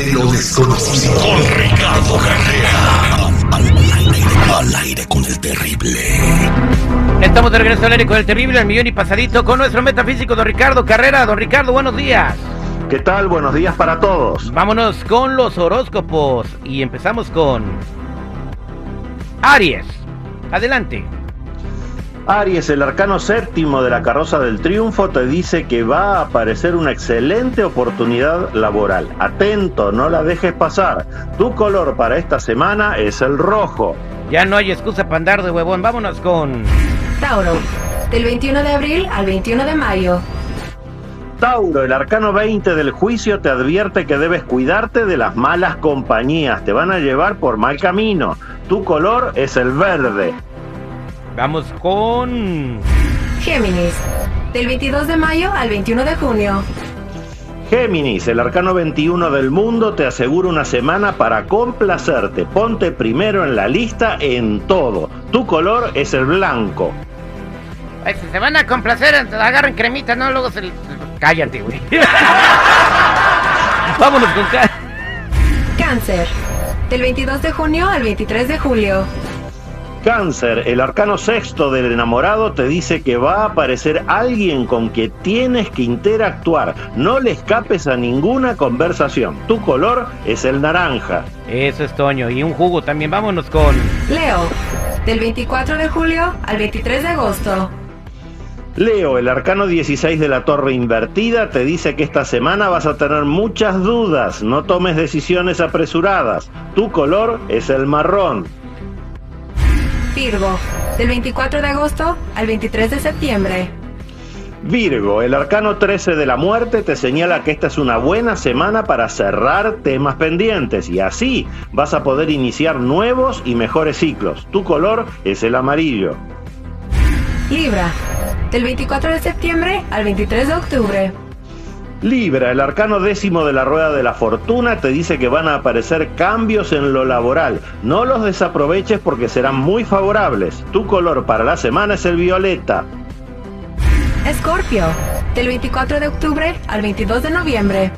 de lo desconocido. Con Ricardo Carrera. Al, aire con el terrible. Estamos de regreso al aire con el terrible, al millón y pasadito, con nuestro metafísico don Ricardo Carrera. Don Ricardo, buenos días. ¿Qué tal? Buenos días para todos. Vámonos con los horóscopos y empezamos con Aries. Adelante. Aries, el arcano séptimo de la carroza del triunfo, te dice que va a aparecer una excelente oportunidad laboral. Atento, no la dejes pasar. Tu color para esta semana es el rojo. Ya no hay excusa para andar de huevón. Vámonos con Tauro, del 21 de abril al 21 de mayo. Tauro, el arcano 20 del juicio te advierte que debes cuidarte de las malas compañías. Te van a llevar por mal camino. Tu color es el verde. Vamos con Géminis, del 22 de mayo al 21 de junio. Géminis, el arcano 21 del mundo te asegura una semana para complacerte. Ponte primero en la lista en todo. Tu color es el blanco. Ay, si se van a complacer, agarren cremita, no, luego se... Cállate, güey. Vámonos con Cáncer, del 22 de junio al 23 de julio. Cáncer, el arcano sexto del enamorado te dice que va a aparecer alguien con que tienes que interactuar. No le escapes a ninguna conversación. Tu color es el naranja. Eso es Toño. Y un jugo también. Vámonos con... Leo, del 24 de julio al 23 de agosto. Leo, el arcano 16 de la torre invertida te dice que esta semana vas a tener muchas dudas. No tomes decisiones apresuradas. Tu color es el marrón. Virgo, del 24 de agosto al 23 de septiembre. Virgo, el arcano 13 de la muerte te señala que esta es una buena semana para cerrar temas pendientes y así vas a poder iniciar nuevos y mejores ciclos. Tu color es el amarillo. Libra, del 24 de septiembre al 23 de octubre. Libra, el arcano décimo de la rueda de la fortuna te dice que van a aparecer cambios en lo laboral. No los desaproveches porque serán muy favorables. Tu color para la semana es el violeta. Escorpio, del 24 de octubre al 22 de noviembre.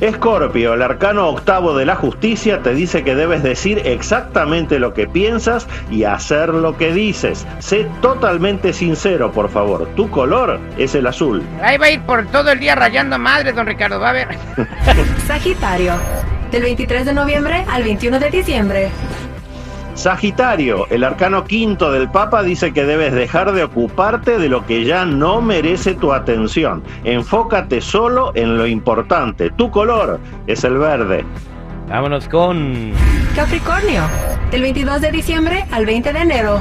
Escorpio, el arcano octavo de la justicia te dice que debes decir exactamente lo que piensas y hacer lo que dices. Sé totalmente sincero, por favor. Tu color es el azul. Ahí va a ir por todo el día rayando madre, don Ricardo. Va a ver. Sagitario, del 23 de noviembre al 21 de diciembre. Sagitario, el arcano quinto del Papa dice que debes dejar de ocuparte de lo que ya no merece tu atención. Enfócate solo en lo importante. Tu color es el verde. Vámonos con Capricornio, del 22 de diciembre al 20 de enero.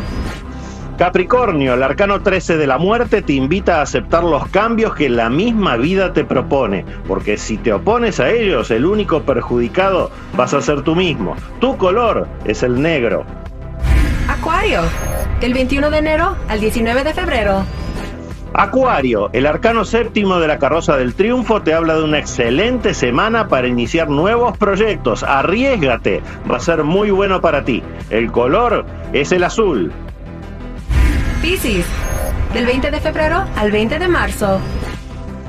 Capricornio, el arcano 13 de la muerte te invita a aceptar los cambios que la misma vida te propone, porque si te opones a ellos, el único perjudicado vas a ser tú mismo. Tu color es el negro. Acuario, del 21 de enero al 19 de febrero. Acuario, el arcano séptimo de la carroza del triunfo te habla de una excelente semana para iniciar nuevos proyectos. Arriesgate, va a ser muy bueno para ti. El color es el azul. Piscis, del 20 de febrero al 20 de marzo.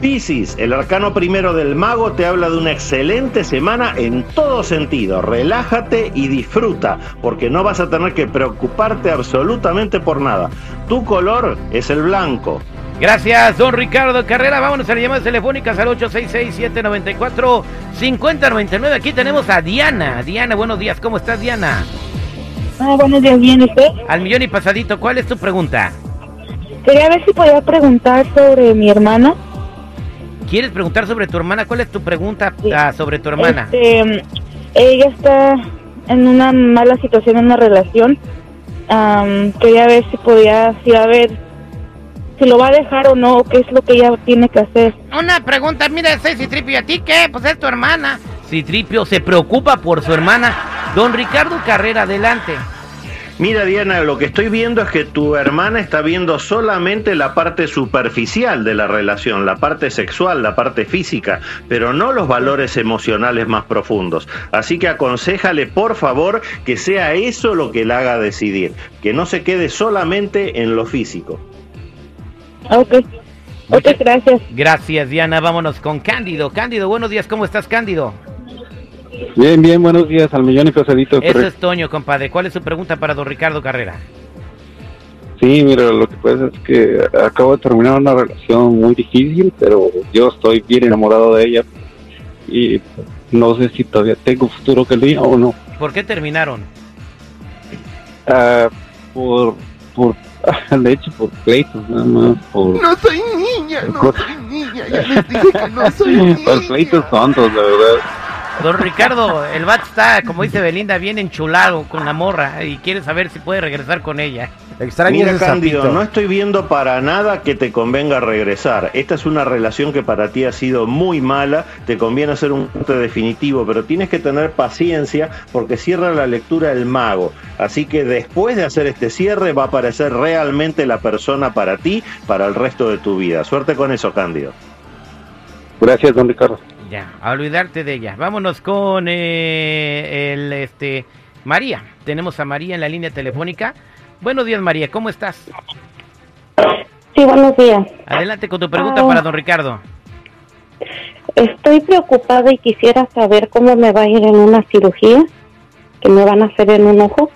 Piscis, el arcano primero del mago te habla de una excelente semana en todo sentido. Relájate y disfruta, porque no vas a tener que preocuparte absolutamente por nada. Tu color es el blanco. Gracias, don Ricardo Carrera. Vámonos a las llamadas telefónicas al 866-794-5099. Aquí tenemos a Diana. Diana, buenos días. ¿Cómo estás, Diana? Ah, buenos días, bien, ¿usted? Al millón y pasadito, ¿cuál es tu pregunta? Quería ver si podía preguntar sobre mi hermana. ¿Quieres preguntar sobre tu hermana? ¿Cuál es tu pregunta ah, sobre tu hermana? Este, ella está en una mala situación en una relación. Am, quería ver si podía, si a ver, si lo va a dejar o no, o qué es lo que ella tiene que hacer. Una pregunta, mira, ese Citripio, ¿y a ti qué? Pues es tu hermana. Citripio se preocupa por su hermana. Don Ricardo Carrera, adelante. Mira Diana, lo que estoy viendo es que tu hermana está viendo solamente la parte superficial de la relación, la parte sexual, la parte física, pero no los valores emocionales más profundos. Así que aconsejale por favor que sea eso lo que la haga decidir, que no se quede solamente en lo físico. Ok. Ok, gracias. Gracias, Diana. Vámonos con Cándido. Cándido, buenos días. ¿Cómo estás, Cándido? Bien, bien, buenos días al millón y pesadito. Eso correcto. es Toño, compadre. ¿Cuál es su pregunta para don Ricardo Carrera? Sí, mira, lo que pasa es que acabo de terminar una relación muy difícil, pero yo estoy bien enamorado de ella y no sé si todavía tengo futuro que el día o no. ¿Por qué terminaron? Ah, por, por, de hecho, por pleitos, nada más, por, No soy niña, no soy niña. Ya les dije que no soy niña. por pleitos tontos, la verdad. Don Ricardo, el vato está, como dice Belinda, bien enchulado con la morra y quiere saber si puede regresar con ella. Extraño Mira, Cándido, no estoy viendo para nada que te convenga regresar. Esta es una relación que para ti ha sido muy mala, te conviene hacer un corte definitivo, pero tienes que tener paciencia porque cierra la lectura el mago. Así que después de hacer este cierre va a aparecer realmente la persona para ti, para el resto de tu vida. Suerte con eso, Cándido. Gracias, don Ricardo. Ya, a olvidarte de ella. Vámonos con eh, el este María. Tenemos a María en la línea telefónica. Buenos días, María, ¿cómo estás? Sí, buenos días. Adelante con tu pregunta Ah. para don Ricardo. Estoy preocupada y quisiera saber cómo me va a ir en una cirugía que me van a hacer en un ojo.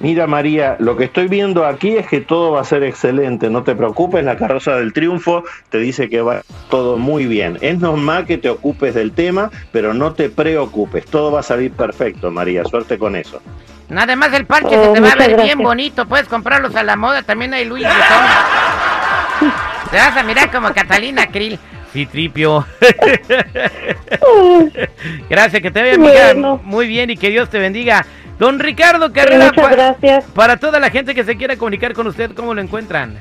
Mira María, lo que estoy viendo aquí es que todo va a ser excelente, no te preocupes, la carroza del triunfo te dice que va todo muy bien. Es normal que te ocupes del tema, pero no te preocupes, todo va a salir perfecto María, suerte con eso. Nada más el parche Oh, se te va a ver bien bonito. Puedes comprarlos a la moda. También hay Louis Vuitton. Te vas a mirar como Catalina Krill. Sí, tripio. Gracias, que te vaya amiga, Bueno. muy bien y que Dios te bendiga. Don Ricardo Carrera, Muchas pa- gracias. para toda la gente que se quiera comunicar con usted, ¿cómo lo encuentran?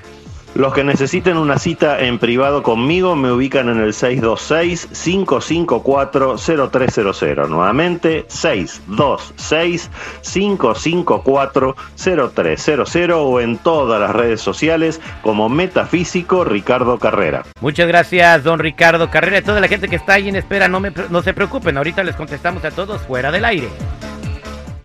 Los que necesiten una cita en privado conmigo me ubican en el 626-554-0300. Nuevamente, 626-554-0300 o en todas las redes sociales como Metafísico Ricardo Carrera. Muchas gracias, don Ricardo Carrera. Toda la gente que está ahí en espera, no, me, no se preocupen. Ahorita les contestamos a todos fuera del aire.